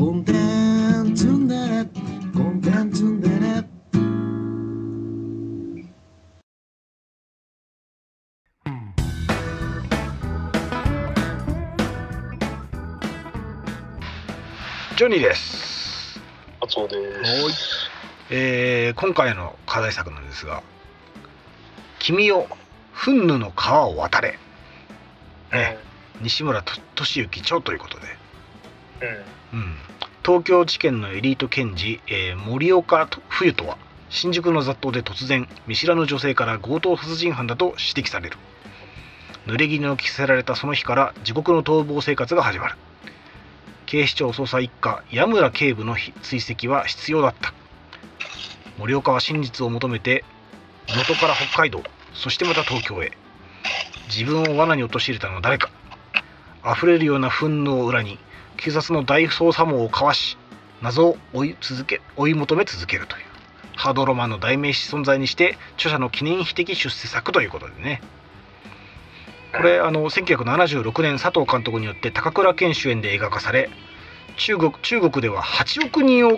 コンテンツンデレコンテンツンデレジョニーです。松尾です。えー今回の課題作なんですが「君よ憤怒の川を渡れ」ね、西村と俊之著ということで、うん。うん、東京地検のエリート検事、えー森岡冬人は新宿の雑踏で突然見知らぬ女性から強盗殺人犯だと指摘される。濡れ衣を着せられたその日から地獄の逃亡生活が始まる。警視庁捜査一課矢村警部の追跡は必要だった。森岡は真実を求めて能登から北海道そしてまた東京へ。自分を罠に陥れたのは誰か。溢れるような憤怒を裏に警察の大捜査網をかわし謎を追い続け追い求め続けるという。ハードロマンの代名詞存在にして著者の記念碑的出世作ということでね。これあの1976年佐藤監督によって高倉健主演で映画化され中国中国では8億人を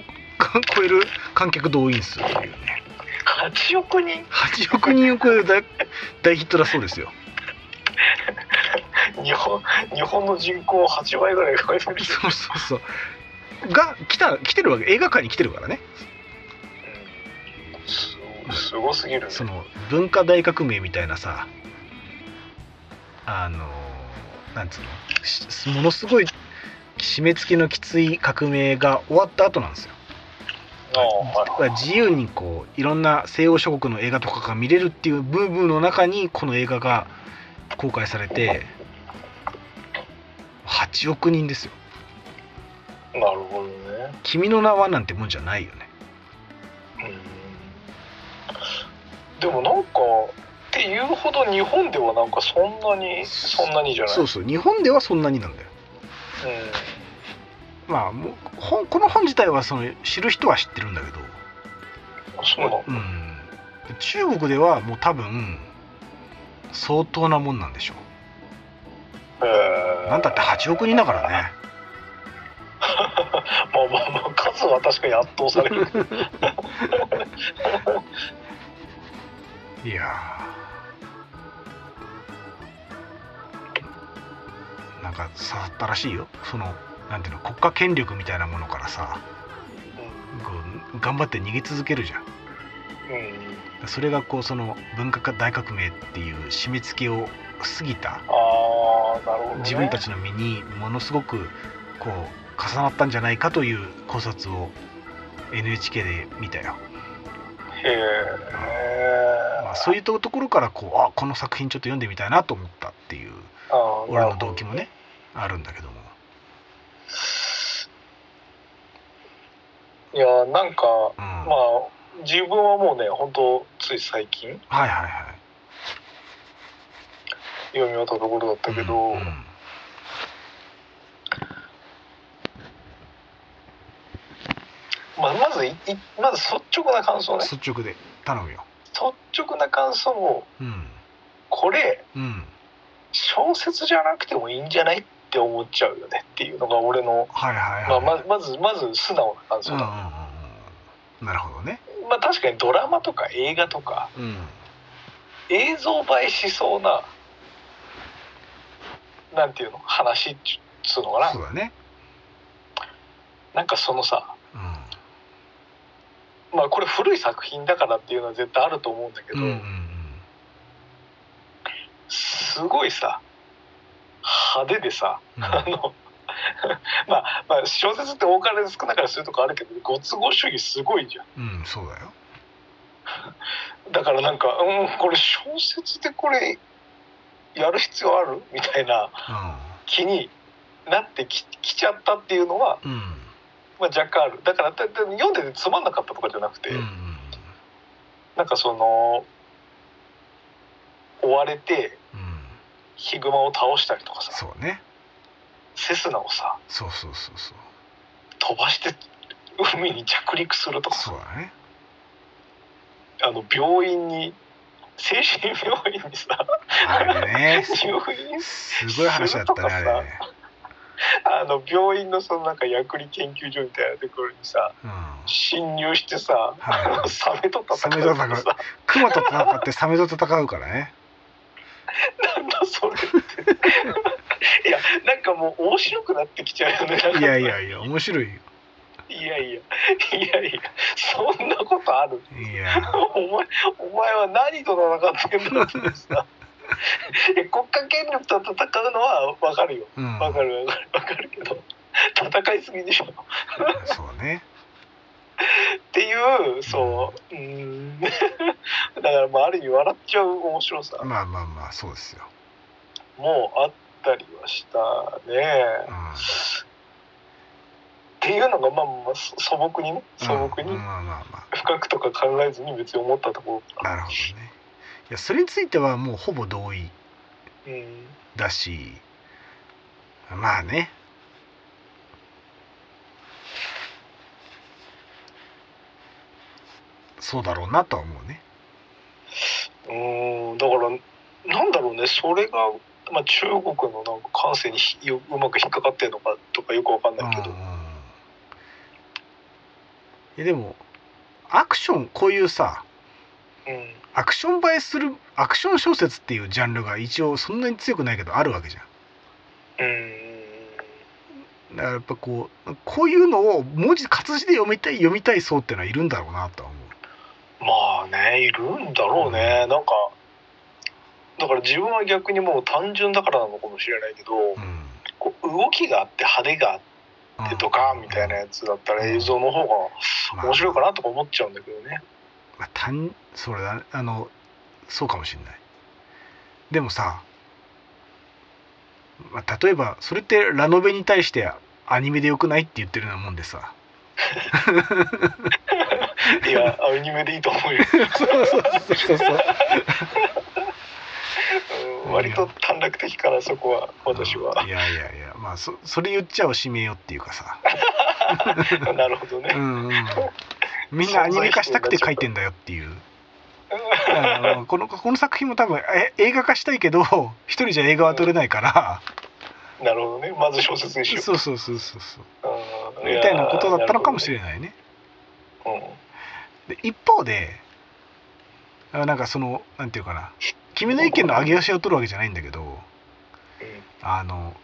超える観客動員数というね。8億人？8億人を超える大大ヒットだそうですよ日本日本の人口8倍ぐらい超えてる。じゃんそうそうそう。が来た来てるわけ映画館に来てるからね。うん。すすごすぎるね。その文化大革命みたいなさあのなんつうの？しものすごい締め付けのきつい革命が終わった後なんですよ。自由にこういろんな西欧諸国の映画とかが見れるっていうブームの中にこの映画が公開されて8億人ですよなるほどね。「君の名は」なんてもんじゃないよねうんでもなんかっていうほど日本ではなんかそんなにそんなにじゃない？そうそう日本ではそんなになんだよまあもう本この本自体はその知る人は知ってるんだけどうん。そうなの？うん中国ではもう多分相当なもんなんでしょ。うなんだって8億人だからね。まあまあまあ数は確かに圧倒される。いやー。なんか刺さったらしいよ。そのなんていうの国家権力みたいなものからさこう頑張って逃げ続けるじゃん。うん。それがこうその文化大革命っていう締め付けを過ぎた。自分たちの身にものすごくこう重なったんじゃないかという考察を NHK で見たよ、へえ。まあ、そういうところからこうあこの作品ちょっと読んでみたいなと思ったっていう俺の動機もね。あるんだけどもいやなんかうんまあ自分はもうね本当つい最近はいはいはい読み終わったところだったけど、うんうん。まあ、まずいいまず率直な感想ね。率直で。頼むよ。率直な感想をうん。これうん。小説じゃなくてもいいんじゃないって思っちゃうよねっていうのが俺の、はいはいまあ、はい。ままずまず素直な感想だ、うんうん。なるほどね。まあ確かにドラマとか映画とかうん。映像映えしそうななんていうの話っつうのかな。そうだね。なんかそのさうまあこれ古い作品だからっていうのは絶対あると思うんだけど、んうんうんうんすごいさ派手でさ、うん。あの まあ、まあ小説って多かれ少なかれするとこあるけどご都合主義すごいじゃん。うんそうだよ。だからなんかうんこれ小説でこれやる必要ある？みたいな気になってききちゃったっていうのは、うん。うんまあ、若干ある。だから読んでてつまんなかったとかじゃなくて、うんうん。なんかその追われてうん。ヒグマを倒したりとかさそうね。セスナをさそうそうそうそう。飛ばして海に着陸するとかさそうだね。あの病院に精神病院にさあれね。入 院すごい話だったねあれね。あの病院のそのなんか薬理研究所みたいなところにさうん。侵入してさ、はい。サメと戦ううさ。クマと戦ってサメと戦うからね。なんだそれって。いやなんかもう面白くなってきちゃうよねいやいやいや面白いよいやいや。いやいや。そんなことある？いや。お前お前は何と戦ってんだってさ。国家権力と戦うのは分かるよ。うん。分かる分かる分かるけど。戦いすぎでしょ。っそうね。ていうそう。うーん。だからまあある意味笑っちゃう面白さ。まあまあまあそうですよ、もあったりはしたね。うんっていうのがまあまあそ素朴にね素朴に深くとか考えずに別に思ったとこあなるほどね。いやそれについてはもうほぼ同意ろうん。だしまあね。そうだろうなとは思うね。うーんだからなんだろうね。それが、まあ、中国のなんか感性にうまく引っかかってるのかとかよくわかんないけど、うんうんいやでもアクションこういうさうん。アクション映えするアクション小説っていうジャンルが一応そんなに強くないけどあるわけじゃん。うん。だからやっぱこうこういうのを文字活字で読みたい読みたい層ってのはいるんだろうなとは思う。まあねいるんだろうね。なんかだから自分は逆にもう単純だからなのかもしれないけど、うん。こう動きがあって派手があってとかみたいなやつだったら映像の方がまあ。面白いかなとか思っちゃうんだけどね。まあ、単それだあのそうかもしれない。でもさ、まあ、例えばそれってラノベに対してアニメでよくないって言ってるようなもんでさ。いやアニメでいいと思うよ。そうそうそうそうう。ん割と短絡的からそこは私は。いやいやいやまあそそれ言っちゃおしめよっていうかさ、なるほどねう。んうん、みんなアニメ化したくて書いてんだよっていうあの このこの作品も多分え映画化したいけど一人じゃ映画は撮れないから、なるほどね。まず小説にしよう。そうそうそうそうみたいなことだったのかもしいれないね。やーなるで一方であなんかそのなんていうかな君の意見の上げ足を取るわけじゃないんだけどあの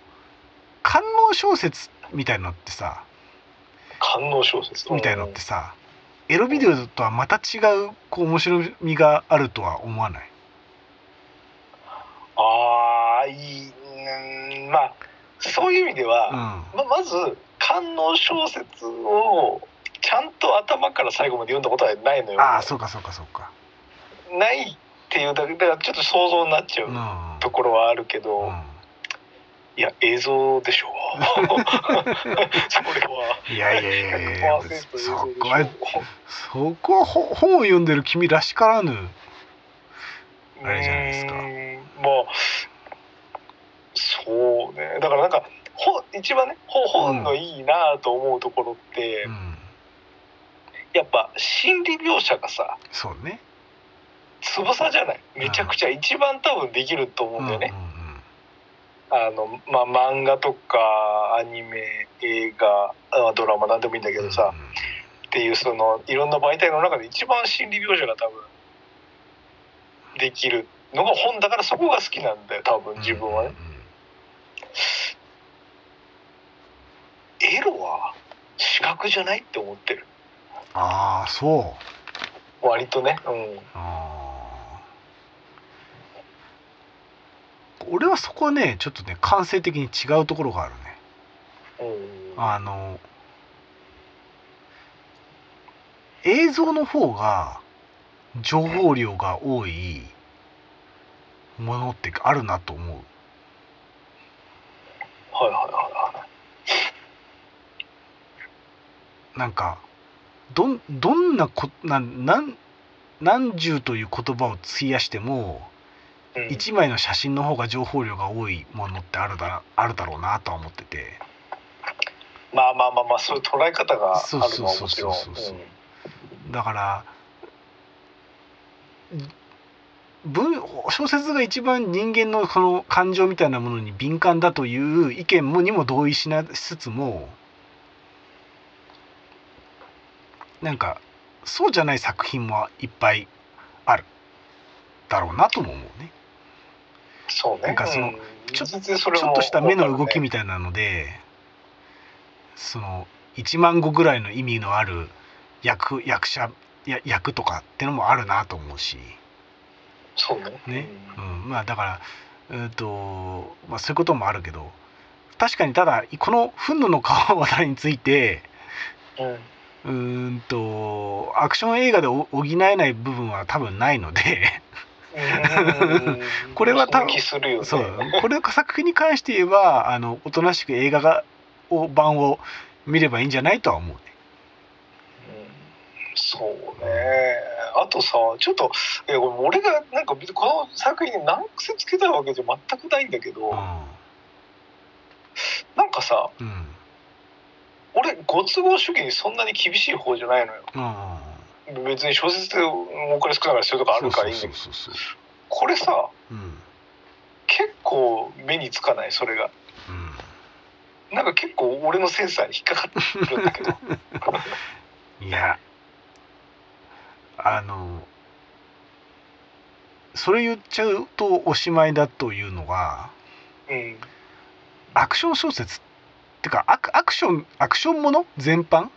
官能小説みたいのってさ官能小説？みたいのってさエロビデオとはまた違うこう面白みがあるとは思わない？ああいいうんまあそういう意味では、うん。ままず官能小説をちゃんと頭から最後まで読んだことはないのよ。ああそうかそうかそうか。ないっていうだけだからちょっと想像になっちゃううん。ところはあるけど、うん。いや映像でしょ。う それは。いやいやいやいや100%映像でしそこはそこはほ本を読んでる君らしからぬ。あれじゃないですか。まあそうね。だからなんかほ一番ねほ本のいいなと思うところって、うん。やっぱ心理描写がさそうねつぶさじゃない？めちゃくちゃ一番多分できると思うんだよね。あのまあ漫画とかアニメ映画あドラマなんでもいいんだけどさ、っていうそのいろんな媒体の中で一番心理描写が多分できるのが本だからそこが好きなんだよ多分自分はね。エロは視覚じゃないって思ってる。ああそう。割とね。うん。あ俺はそこはねちょっとね感性的に違うところがあるね。うんあの映像の方が情報量が多いものってあるなと思う。はいはいはいはい。なんかどんどんなこなんなん何十という言葉を費やしてもうん一枚の写真の方が情報量が多いものってあるだあるだろうなとは思っててまあまあまあまあそういう捉え方があそうるそうそうのはもちろん。そうそうだから文小説が一番人間のその感情みたいなものに敏感だという意見もにも同意しなしつつもなんかそうじゃない作品もいっぱいあるだろうなとも思うね。そうね。なんかそのうん。ちょちょっとした目の動きわみたいなので、その1万語ぐらいの意味のある役役者や役とかってのもあるなと思うし。そうね。ね。うん、まあだからうーと、まあ、そういうこともあるけど確かにただこの「憤怒の川渡り」についてうん。うんとアクション映画でお補えない部分は多分ないので。うんこれは多分ね。そう。これ作品に関して言えばあのおとなしく映画がを版を見ればいいんじゃないとは思うね。うん。そうね。あとさちょっといや俺がなんかこの作品に難癖つけたいわけじゃ全くないんだけど、なんかさうん。うん俺ご都合主義にそんなに厳しい方じゃないのよ。うん別に小説を分かり少ながらそういうとこあるからいいこれさそううん。結構目につかないそれが。うん。なんか結構俺のセンサーに引っかかってるんだけど。いやあのそれ言っちゃうとおしまいだというのはうん。アクション小説ってかアクアクションアクションもの？全般？っ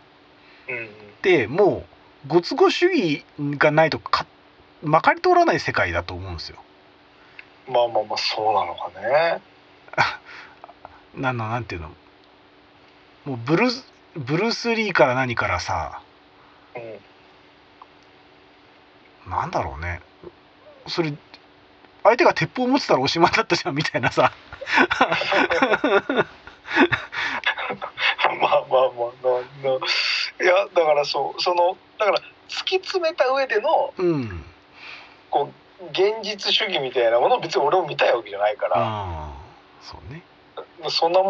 うん。てもうご都合主義がないとかまかり通らない世界だと思うんですよ。まあまあまあそうなのかね。なのなんていうの？もうブルースブルース・リーから何からさうん。なんだろうね。それ相手が鉄砲を持ってたらおしまいだったじゃんみたいなさ まあまあまあなないやだからそうそのだから突き詰めた上でのうん。こう現実主義みたいなものを別に俺も見たいわけじゃないから、そうね。そんな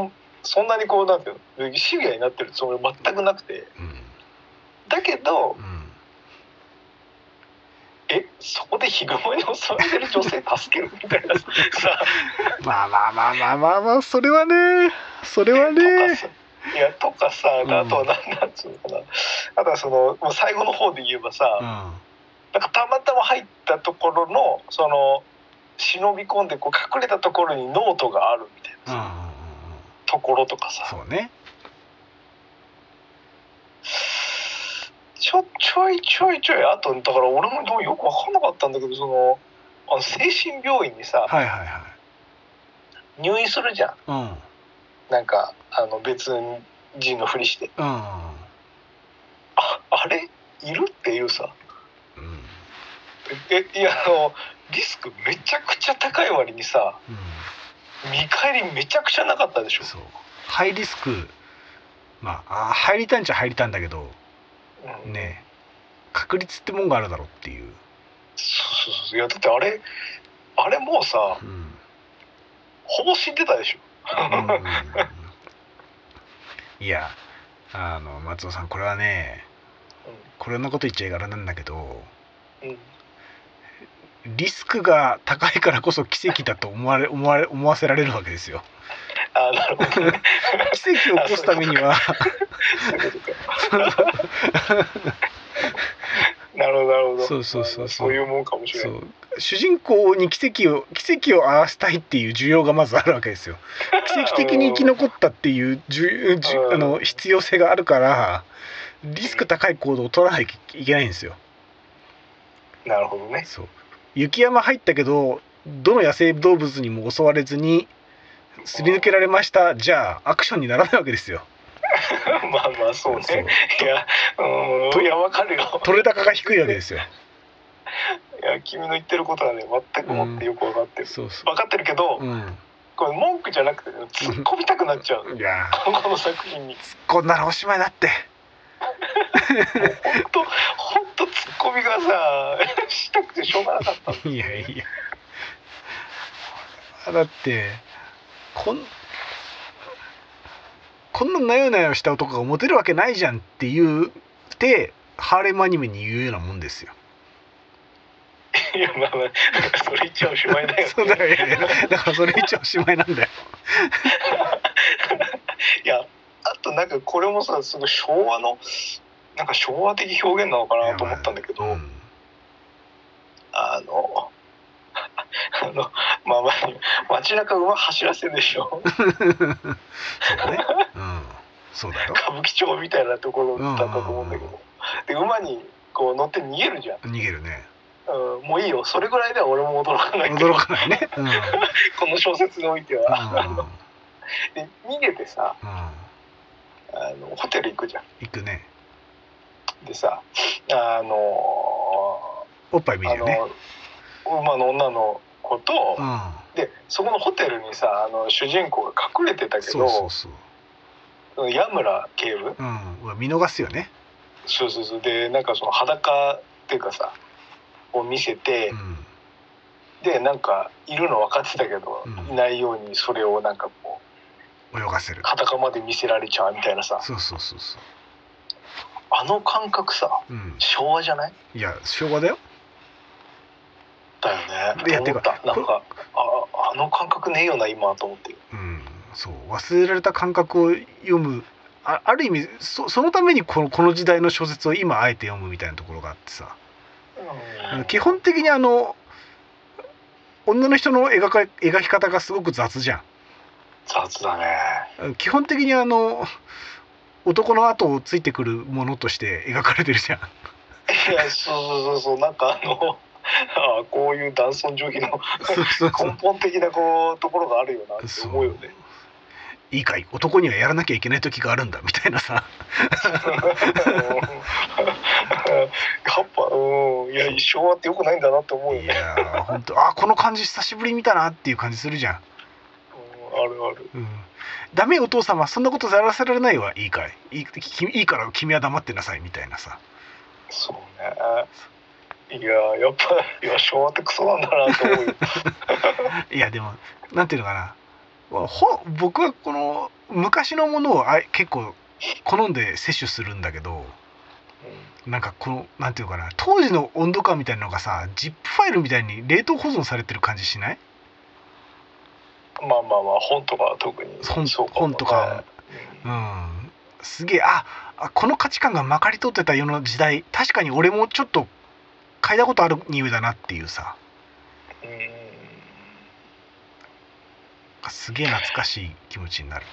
そんなにこうなんていうのシビアになってるつもり全くなくて。うん。だけどうん。えそこでヒグマに襲われてる女性助けるみたいなさ。まあまあまあまあまあまあそれはね。それはね。さいやとかさあうん。とは何なんつうのかな。あとはそのもう最後の方で言えばさ、うん。なんかたまたま入ったところのその忍び込んでこう隠れたところにノートがあるみたいなさ、うんところとかさ。そうね。ちょちょいちょいちょいあとだから俺もでもよく分かんなかったんだけどそのあの精神病院にさはいはいは入院するじゃん。うんなんかあの別人のふりして。うん。ああれ？いるっていうさ。うん。えいやあのリスクめちゃくちゃ高い割にさうん。見返りめちゃくちゃなかったでしょ、そう。ハイリスクまああ入りたいんちゃ入りたいんだけどうん、ね確率ってもんがあるだろうっていう、そうそうそう。いやだってあれあれもうさうん。ほぼ死んでたでしょ？いやあの松尾さんこれはねこれのこと言っちゃいがらなんだけどうん、うんリスクが高いからこそ奇跡だと思われ 思われ思わせられるわけですよ。あなるほどね。奇跡を起こすためには。なるほどなるほど。そうそうそうそう。そういうもんかもしれない主人公に奇跡を奇跡を表したいっていう需要がまずあるわけですよ。奇跡的に生き残ったっていうじゅじゅうんあの必要性があるからリスク高い行動を取らなきゃいけないんですよ。なるほどねそう雪山入ったけどどの野生動物にも襲われずにすり抜けられましたじゃあアクションにならないわけですよ。まあまあそうねそういやうんいやわかるよ取れ高が低いわけですよ。いや君の言ってることはね全くもってよく分かってる、そうそ分かってるけど。これ文句じゃなくてね突っ込みたくなっちゃうの いやこの作品にこんならおしまいだって。本当本当ツッコミがさしたくてしょうがなかったいやいや。だってこんこんななよなよした男がモテるわけないじゃんって言うてハーレムアニメに言うようなもんですよ。いやまあまあそれ言っちゃおしまいだよ、ね、そうだよいやいやだからそれ一応おしまいなんだよ。いやあとなんかこれもさその昭和のなんか昭和的表現なのかなと思ったんだけど、うん。あの あのまあまあ街中馬走らせるでしょ。そうだね。うん。そうだよ。歌舞伎町みたいなところだったと思うんだけど、で馬にこう乗って逃げるじゃん、逃げるねうん、もういいよ。それぐらいでは俺も驚かない。驚かないね。うん。うんこの小説においては、で逃げてさうん。あのホテル行くじゃん。行くね。でさあのおっぱい見あるよね。の馬の女の子と、うん。でそこのホテルにさあの主人公が隠れてたけそうそどう。そう矢村警部うん。見逃すよね。そうそうそう。でなんかその裸っていうかさを見せてう、ん。でなんかいるの分かってたけど、うん。いないようにそれをなんかこう泳がせる。裸まで見せられちゃうみたいなさ。そうそうそうそあの感覚さううん。昭和じゃない？いや昭和だよ。だよね。いやった。てかなんかああの感覚ねえよな今と思って。うん。そう。忘れられた感覚を読む。あある意味そそのためにこのこの時代の小説を今あえて読むみたいなところがあってさ、うん基本的にあの女の人の描か描き方がすごく雑じゃ雑だね。ん基本的にあの男の後をついてくるものとして描かれてるじゃん。いやそうそうそうそう。なんかあのあこういう男尊女卑の根う本的なこうところがあるよなって思うよね。いいかい。男にはやらなきゃいけない時があるんだ。みたいなさ。やっぱうん。いや昭和ってよくないんだなって思うよいね。やー本当。あこの感じ久しぶりに見たなっていう感じするじゃん。うんあるある。うん。ダメお父様そんなことやらせられないわ。いいかい。いいきいいから君は黙ってなさいみたいなさ。そうね。いややっぱいや昭和ってクソなんだなと思うよ。いやでもなんていうのかなほ僕はこの昔のものをあ結構好んで摂取するんだけどなんかこのなんていうのかな当時の温度感みたいなのがさ ZIP ファイルみたいに冷凍保存されてる感じしない？うんまあまあまあ本とかは特に本本とか。うん。すげえああこの価値観がまかり通ってた世の時代確かに俺もちょっと嗅いだことある匂いだなっていうさ。うんうんすげえ懐かしい気持ちになる。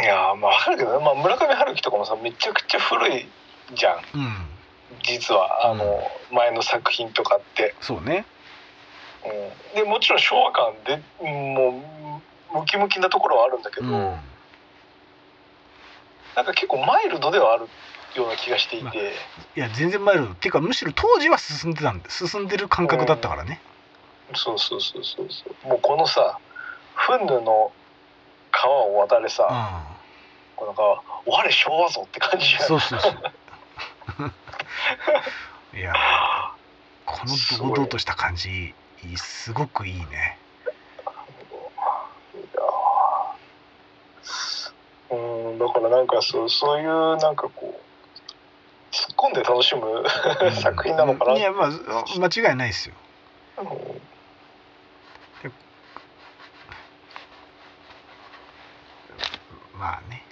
いやまあわかるけどね、まあ、村上春樹とかもさめちゃくちゃ古いじゃん。うん。実はあの前の作品とかって。そうね。うん、でもちろん昭和感でもうムキムキなところはあるんだけど、うん。なんか結構マイルドではあるような気がしていて、まいや全然マイルド。っていうかむしろ当時は進んでたんで進んでる感覚だったからね。そうそうそうそうそう。もうこのさフンヌの川を渡れうさ、ん。こうなんか「我昭和ぞ」って感じじゃんそうそうそう。いやこの堂々とした感じすごくいいね。うんだからなんかそうそういうなんかこう突っ込んで楽しむ 作品なのかな、いやまあ間違いないですよ。うんまあね。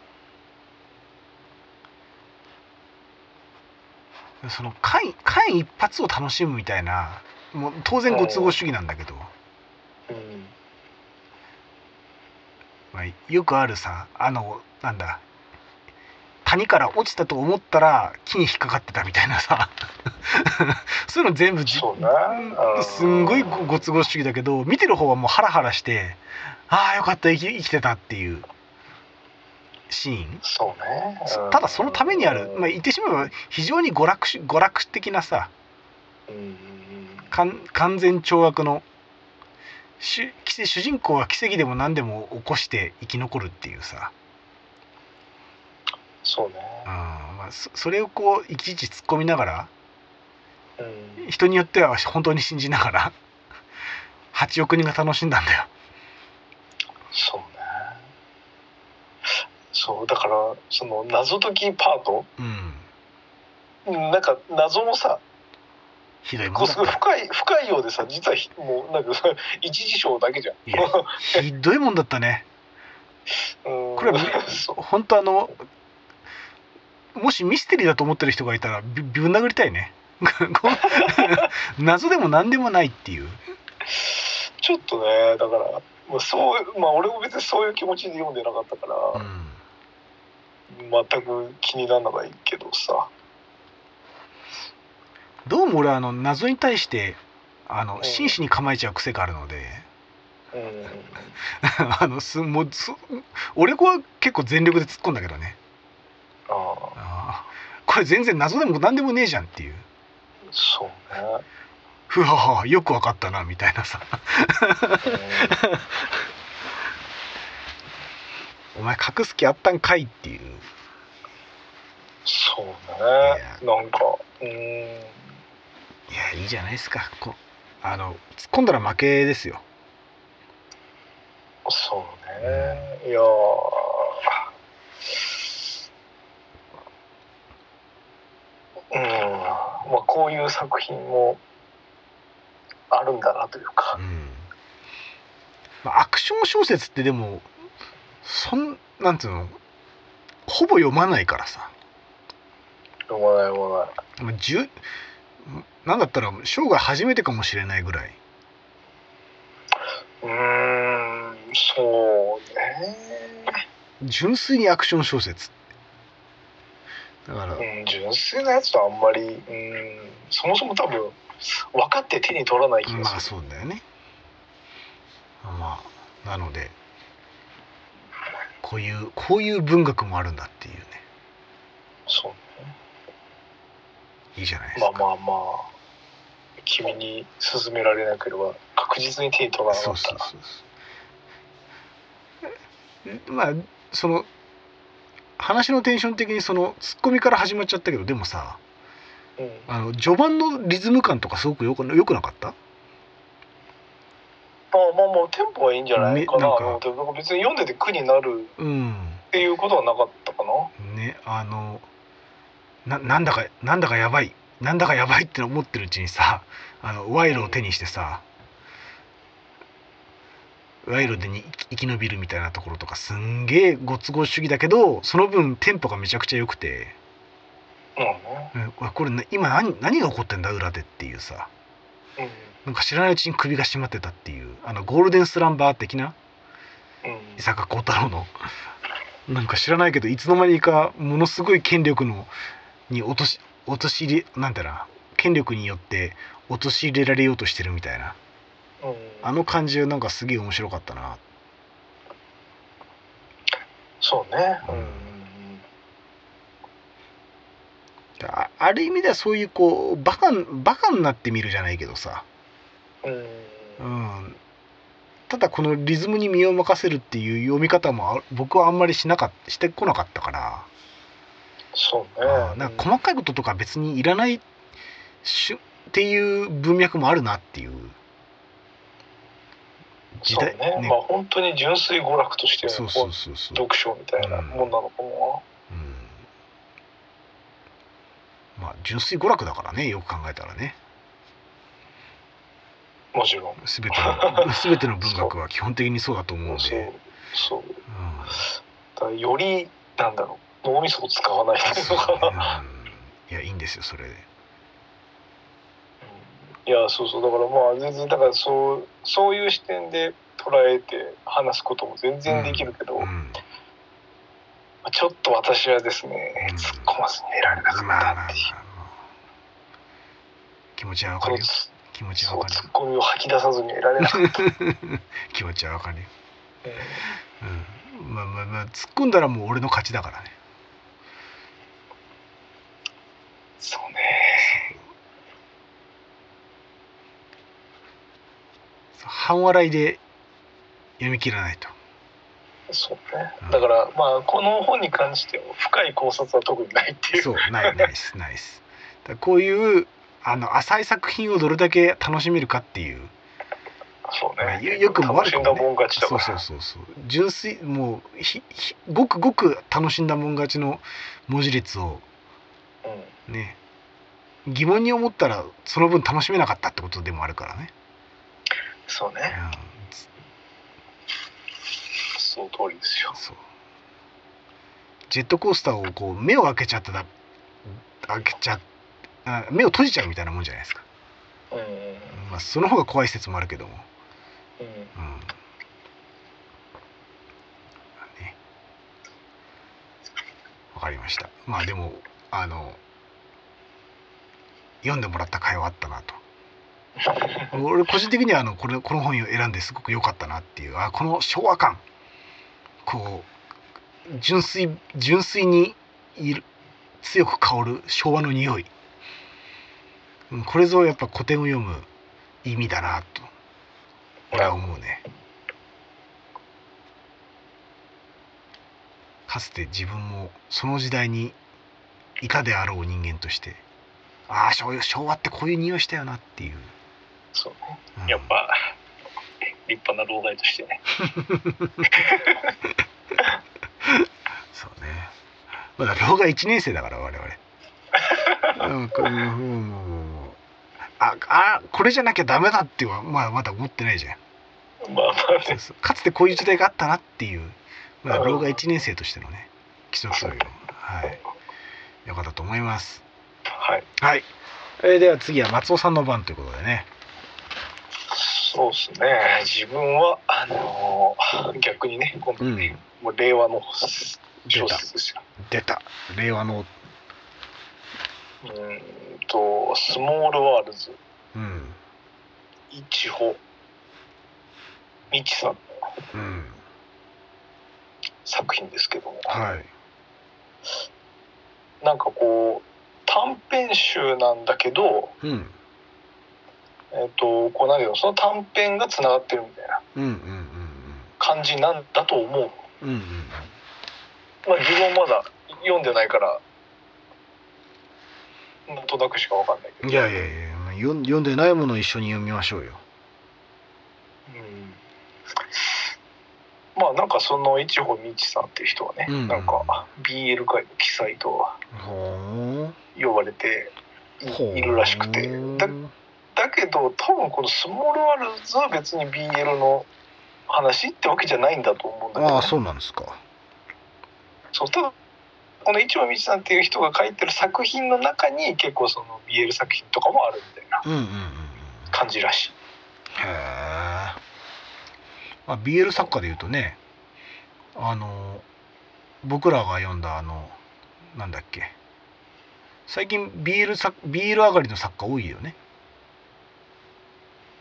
その間間一髪を楽しむみたいなもう当然ご都合主義なんだけど、うん。まあ、よくあるさあのなんだ谷から落ちたと思ったら木に引っかかってたみたいなさ。そういうの全部じそうね。うん。すんごいごご都合主義だけど見てる方はもうハラハラしてああよかった生き生きてたっていうシーン？そうね。うん。ただそのためにある、まあ、言ってしまえば非常に娯楽し娯楽的なさ完完全懲悪の主主人公は奇跡でも何でも起こして生き残るっていうさ、そうね。うん。まあ、そそれをこういちいち突っ込みながらうん。人によっては本当に信じながら 8億人が楽しんだんだよ。そうねそうだからその謎解きパート？うん。うんなんか謎もさひどいもんだ深い深いようでさ実はひもうなんか 一次章だけじゃん。ひどいもんだったね。うん。これは本当あのもしミステリーだと思ってる人がいたらびぶん殴りたいね。謎でも何でもないっていう。ちょっとねだからもうそうまあ俺も別にそういう気持ちで読んでなかったから、うん全く気にならないけどさ。どうも俺はあの謎に対してあのん。真摯に構えちゃう癖があるので。うん。あのすもうす俺は結構全力で突っ込んだけどね。ああ。これ全然謎でも何でもねえじゃんっていう。そうね、ふははよくわかったなみたいなさお前隠す気あったんかいっていう。そういねなんかうん。いやいいじゃないですか。こあの突っ込んだら負けですよ。そうね。いやー。うん。まあこういう作品もあるんだなというか。うん。まあアクション小説ってでもそんなんつうの？ほぼ読まないからさ。読まない読まない。まあじゅなんだったら生涯初めてかもしれないぐらい。うーんそうね。純粋にアクション小説。だから、うん純粋なやつとあんまりうんそもそも多分分かって手に取らない気がする、まあそうだよね。まあなのでこういうこういう文学もあるんだっていうね。そういいじゃないですか、まあまあまあ君に勧められなければ確実に手に取らなかそうった。らそうそうそう。まあその話のテンション的にそのツッコミから始まっちゃったけどでもさうん。あの序盤のリズム感とかすごくよくよくなかった？まあまあまあテンポはいいんじゃないかな。ねなんか。別に読んでて苦になるうん。っていうことはなかったかな。ねあのななんだかなんだかやばい。なんだかやばいって思ってるうちにさあの賄賂を手にしてさ賄賂でに生き延びるみたいなところとかすんげえご都合主義だけどその分テンポがめちゃくちゃ良くて、うんね。うん、これ今何何が起こってんだ裏でっていうさ。うんなんか知らないうちに首が締まってたっていうあのゴールデンスランバー的な？うん。伊坂幸太郎の？なんか知らないけどいつの間にかものすごい権力のに落とし落とし入れなんていうの？権力によって陥れられようとしてるみたいな。うん。あの感じなんかすげえ面白かったな。そうね。うん。あある意味ではそういうこうバカバカになってみるじゃないけどさ、うん。うん、ただこのリズムに身を任せるっていう読み方もあ僕はあんまりしなかしてこなかったから、そうね。なんか細かいこととか別にいらないしゅっていう文脈もあるなっていう時そう代ね。まあ本当に純粋娯楽としてのそうそうそうそう、読書みたいなもんなのかもうん、まあ純粋娯楽だからねよく考えたらね。なもちろん。全ての 全ての文学は基本的にそうだと思うんそうで、そう。うん、よりなんだろう脳みそを使わないというのかな。ねうん。いやいいんですよそれで。いやそうそう。だからまあ全然だからそうそういう視点で捉えて話すことも全然できるけど、うん。ちょっと私はですね、うん。突っ込まずにいられなかまあまあまあったっていう、気持ちはわかるよ気持ちはわかる。よツッコミを吐き出さずにいられなかった、気持ちはわかるよ、うん。うん、まあまあまあ突っ込んだらもう俺の勝ちだからね。そうね。半笑いで読み切らないと。そうね。うん。だからまあこの本に関しては深い考察は特にないっていう。そうないないですないです。こういうあの浅い作品をどれだけ楽しめるかっていう。そうね。まあよよくも悪くもね。楽しんだもん勝ちだそうそうそうそう。純粋もうひひごくごく楽しんだもん勝ちの文字列をうんね疑問に思ったらその分楽しめなかったってことでもあるからね、そうね。うん、その通りですよ。そう。ジェットコースターをこう目を開けちゃったら開けちゃあ目を閉じちゃうみたいなもんじゃないですか、うん。うんまあ、その方が怖い説もあるけども、うん。うんね。わかりました。まあでもあの読んでもらった甲斐はあったなと。俺個人的にはあのこれこの本を選んですごく良かったなっていう。あこの昭和感。こう純粋純粋にいる強く香る昭和の匂い。うんこれぞやっぱ古典を読む意味だなと俺は思うね。かつて自分もその時代にいたであろう人間としてああ昭昭和ってこういう匂いしたよなっていう、そうね。うん。やっぱ立派な老害としてね。そうね。まだ老害1年生だから我々うんこうんうん。うんうんああこれじゃなきゃダメだってはまあまだ思ってないじゃん。まあまあね。かつてこういう時代があったなっていうまだ老害1年生としてのね基礎教養はい。よかったと思います。はい。はい、えーでは次は松尾さんの番ということでね。そうですね。自分はあのー逆にね今度ね、もう令和の小説ですよ。出た。令和のうーんとスモールワールズ。うん。一穂みちさんのうん。作品ですけども。はい。なんかこう短編集なんだけど、うん。えっとこうなんていうのその短編がつながってるみたいなうんうんうん感じなんだと思う、うんうんうん。まあ、自分まだ読んでないからなんとなくしかわかんないけど。いやいやいやまあ読ん読んでないものを一緒に読みましょうよ。うん。まあなんかその一穂みちさんっていう人はね、うん。なんか BL 界の記載とほ呼ばれてうほういいるらしくて。だだけど多分このスモールワールズは別に BL の話ってわけじゃないんだと思うんだけど、ああそうなんですか。そうただこの一穂みちさんっていう人が書いてる作品の中に結構その BL 作品とかもあるみたいなうんうんうんうん。感じらしい。へえ、まあ、BL 作家でいうとねあの僕らが読んだあのなんだっけ。最近 BL, 作 BL 上がりの作家多いよね。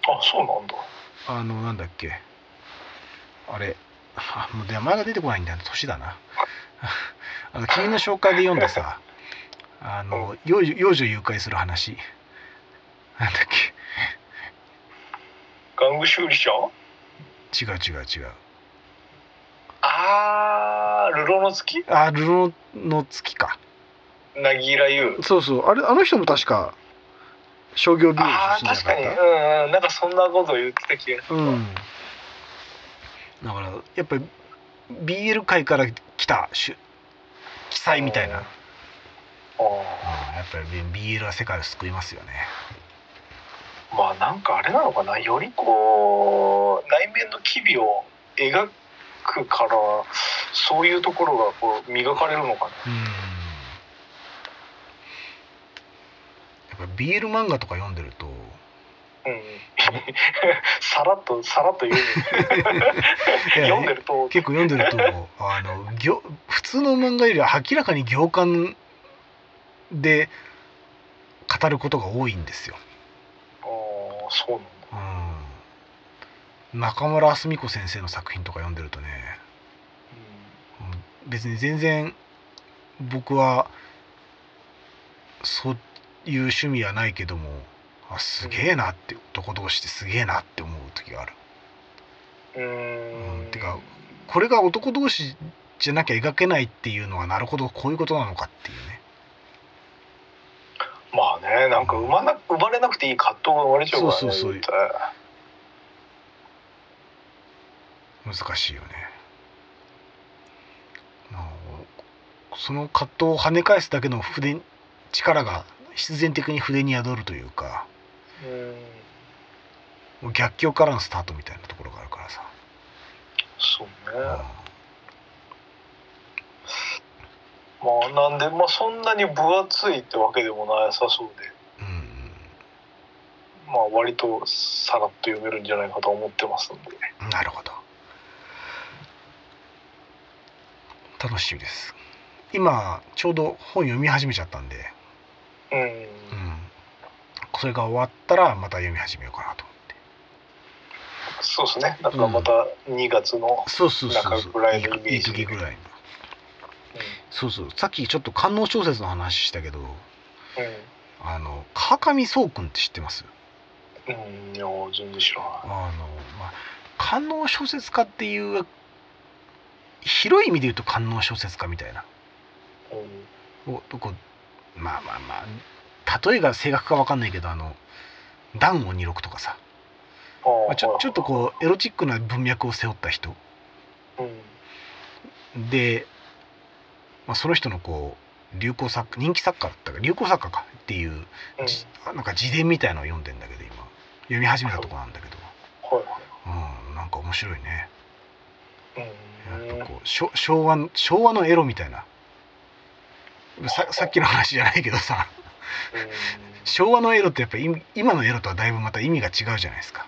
あそうなんだ。あのなんだっけ。あれあもう名前が出てこないんだよ年だなあの君の紹介で読んださあの幼女幼女誘拐する話。なんだっ玩具修理者？け違う違う違う。あールロの月あルロの月か。なぎらゆそうそう。あれあの人も確か商業美容あ出身じゃー確かに。うんうん。なんかそんなこと言ってた気がする、たうん。だからやっぱり BL 界から来たし記載みたいな、うん、あやっぱり BL は世界を救いますよね。ーまあなんかあれなのかな？よりこう内面の機微を描くからそういうところがこう磨かれるのかな？うん。やっぱ BL 漫画とか読んでるとうん。さらっとさらっと言う。読んでると。結構読んでるとあの行普通の漫画よりは明らかに行間で語ることが多いんですよ。あーそうなんだ。うん、中村あすみ子先生の作品とか読んでるとねうん別に全然僕はそういう趣味はないけどもあすげえなって男同士ってすげえなって思う時がある。うん。んてかこれが男同士じゃなきゃ描けないっていうのはなるほどこういうことなのかっていうね。まあねなんか生まな生まれなくていい葛藤が生まれちゃうからねそうそうそう。難しいよね。まあその葛藤を跳ね返すだけの筆力が必然的に筆に宿るというか。うんもう逆境からのスタートみたいなところがあるからさ、そううんね。まあなんでまあそんなに分厚いってわけでもなさそうで。うんまあ割とさらっと読めるんじゃないかと思ってますんで。うんなるほど。楽しみです。今ちょうど本読み始めちゃったんで、うんうん、それが終わったらまた読み始めようかなと思って。そうですね。だからまた2月の、そうそうそう中ぐらいのイメージ時ぐらいのそうそう。さっきちょっと官能小説の話したけどあの川上壮君って知ってます？うん、うん、いや全然知らない。あのまあ官能小説家っていう広い意味で言うと官能小説家みたいな。うん。おこうまあまあまあ例えが正確かわかんないけどあの「ダンを二六」とかさ、あまあ、ちょちょっとこうエロチックな文脈を背負った人。う、うん、で、まあ、その人のこう流行作家人気作家だったか。流行作家かっていう、うん、じなんか自伝みたいのを読んでんだけど今。読み始めたとこなんだけど、はいはうん、なんか面白いね。やっぱこう昭和の昭和のエロみたいな。ささっきの話じゃないけどさ 昭和のエロってやっぱ今今のエロとはだいぶまた意味が違うじゃないですか、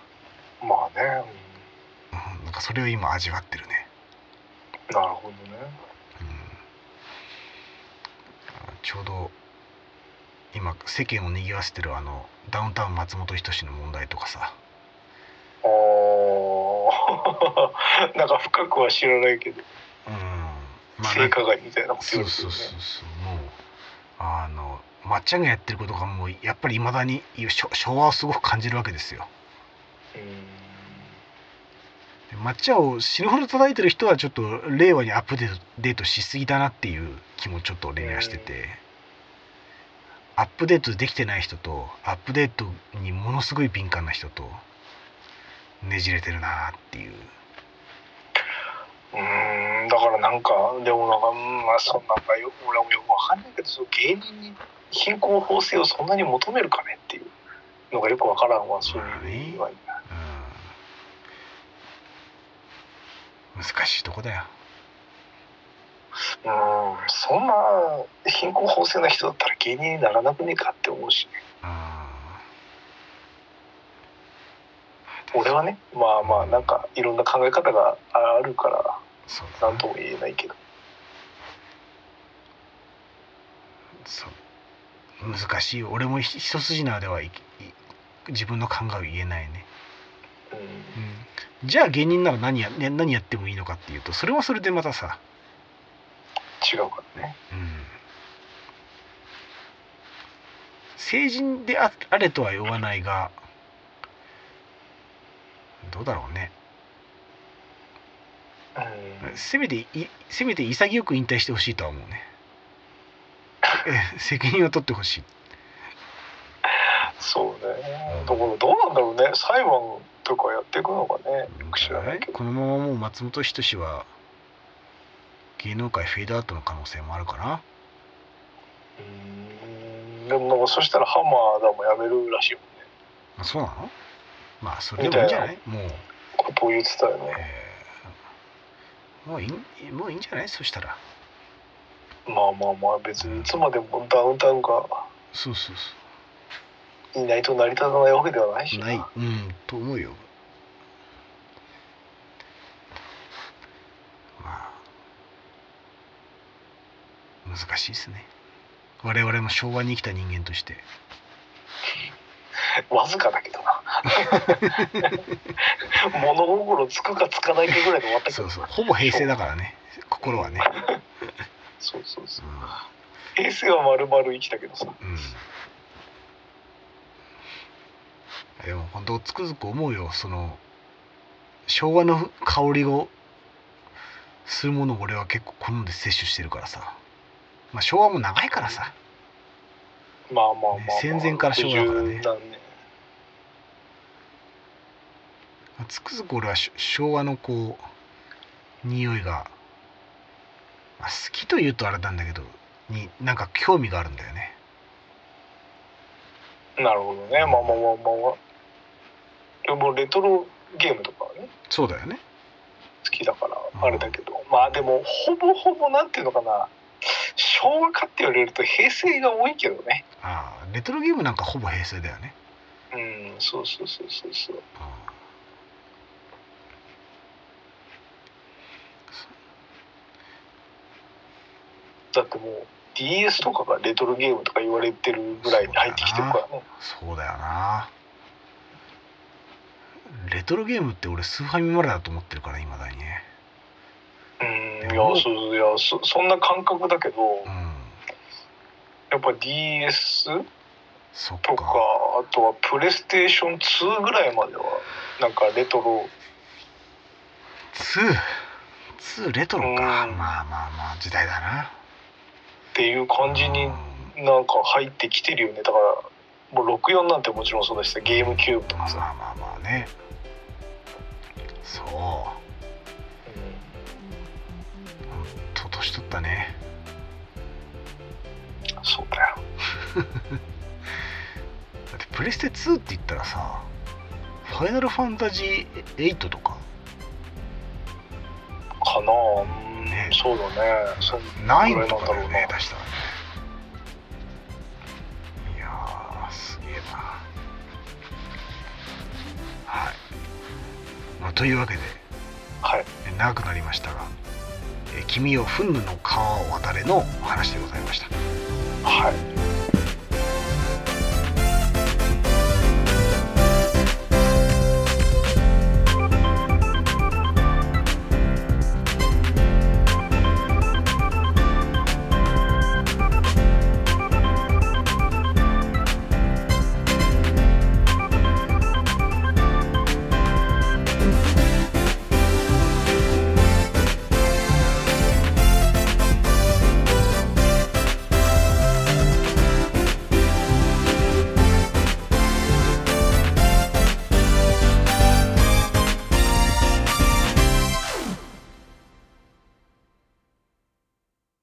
うん、まあね、うん、なんかそれを今味わってるね、うん、なるほどね。うん、あちょうど今世間を賑わせてるあのダウンタウン松本人志の問題とかさ。あー。なんか深くは知らないけど。うん。まあ性加害みたいなことそうそうそうねそう。もうあのまっちゃんがやってることがもうやっぱりいまだに昭和をすごく感じるわけですよ。うんで抹茶を死ぬほど叩いてる人はちょっと令和にアップデートしすぎだなっていう気もちょっと俺にはしてて。アップデートできてない人とアップデートにものすごい敏感な人とねじれてるなっていう。うんだからなんかでもなんかうんまあそんなんかよ俺もよくわかんないけどその芸人に貧困法制をそんなに求めるかねっていうのがよくわからんわそういう意味は、う。ん。難しいとこだよ。うんそんな貧困法制な人だったら芸人にならなくねえかって思うし。ねうん。俺はねまあまあなんかいろんな考え方があるから何とも言えないけど。そう難しい。よ俺もひ一筋縄では自分の考えを言えないね。うん。じゃあ芸人なら何や,、ね、何やってもいいのかっていうとそれはそれでまたさ、違うからね。うん、成人でああれとは言わないがどうだろうね。うん。せめていせめて潔く引退してほしいとは思うね。え責任を取ってほしい。そうね。だからどうなんだろうね。裁判とかやっていくのかね。知らないけど。このままもう松本人志は芸能界フェードアウトの可能性もあるかな。うん。でもなんかそしたらハンマーだもやめるらしいよね。あそうなの？まあそれでもいいんじゃない？もう、ことを言ってたよね。えーもういいんもういいんじゃない？そしたらまあまあまあ別にいつまでもダウンタウンがそうそうそいないと成り立たないわけではないしうな。いうんと思うよ。まあ難しいですね。我々も昭和に生きた人間として。わずかだけどな。物心つくかつかないかぐらいで終わったけどそうそう。ほぼ平成だからね。心はねそうそうそう。平成は丸々生きたけどさ。うん、うんでも本当つくづく思うよ。その昭和の香りをするものを俺は結構好んで摂取してるからさ、まあ、昭和も長いからさ。まあまあまあ、まあ。ね戦前から昭和だからね。60何年つくづく俺はし昭和のこう匂いが、まあ、好きというとあれなんだけどになんか興味があるんだよね。なるほどね。まあまあまあまあまあ。でもレトロゲームとかはね。そうだよね。好きだからうん。あれだけど、まあでもほぼほぼなんていうのかな。昭和かって言われると平成が多いけどね。ああレトロゲームなんかほぼ平成だよね。うんそうそうそうそうそうだってもう DS とかがレトロゲームとか言われてるぐらいに入ってきてるからね。そうだよな。レトロゲームって俺スーファミまでだと思ってるからいまだにね。うんいやそういやそそんな感覚だけどうん。やっぱ DS とか。かあとはプレイステーション2ぐらいまではなんかレトロ。22レトロか。うん。まあまあまあ時代だなっていう感じになんか入ってきてるよね。だからもう64なんてもちろんそうだしさゲームキューブとかさ、まあまあまあね。そう。うん。と年取ったねそうだよだってプレステ2って言ったらさファイナルファンタジー8とかかなうん。ね。そうだね。そん9ぐらいとかだよね出したらねいやーすげえな。はい、まあ、というわけで。はい。え長くなりましたが「え君を憤怒の川を渡れ」のお話でございました。はい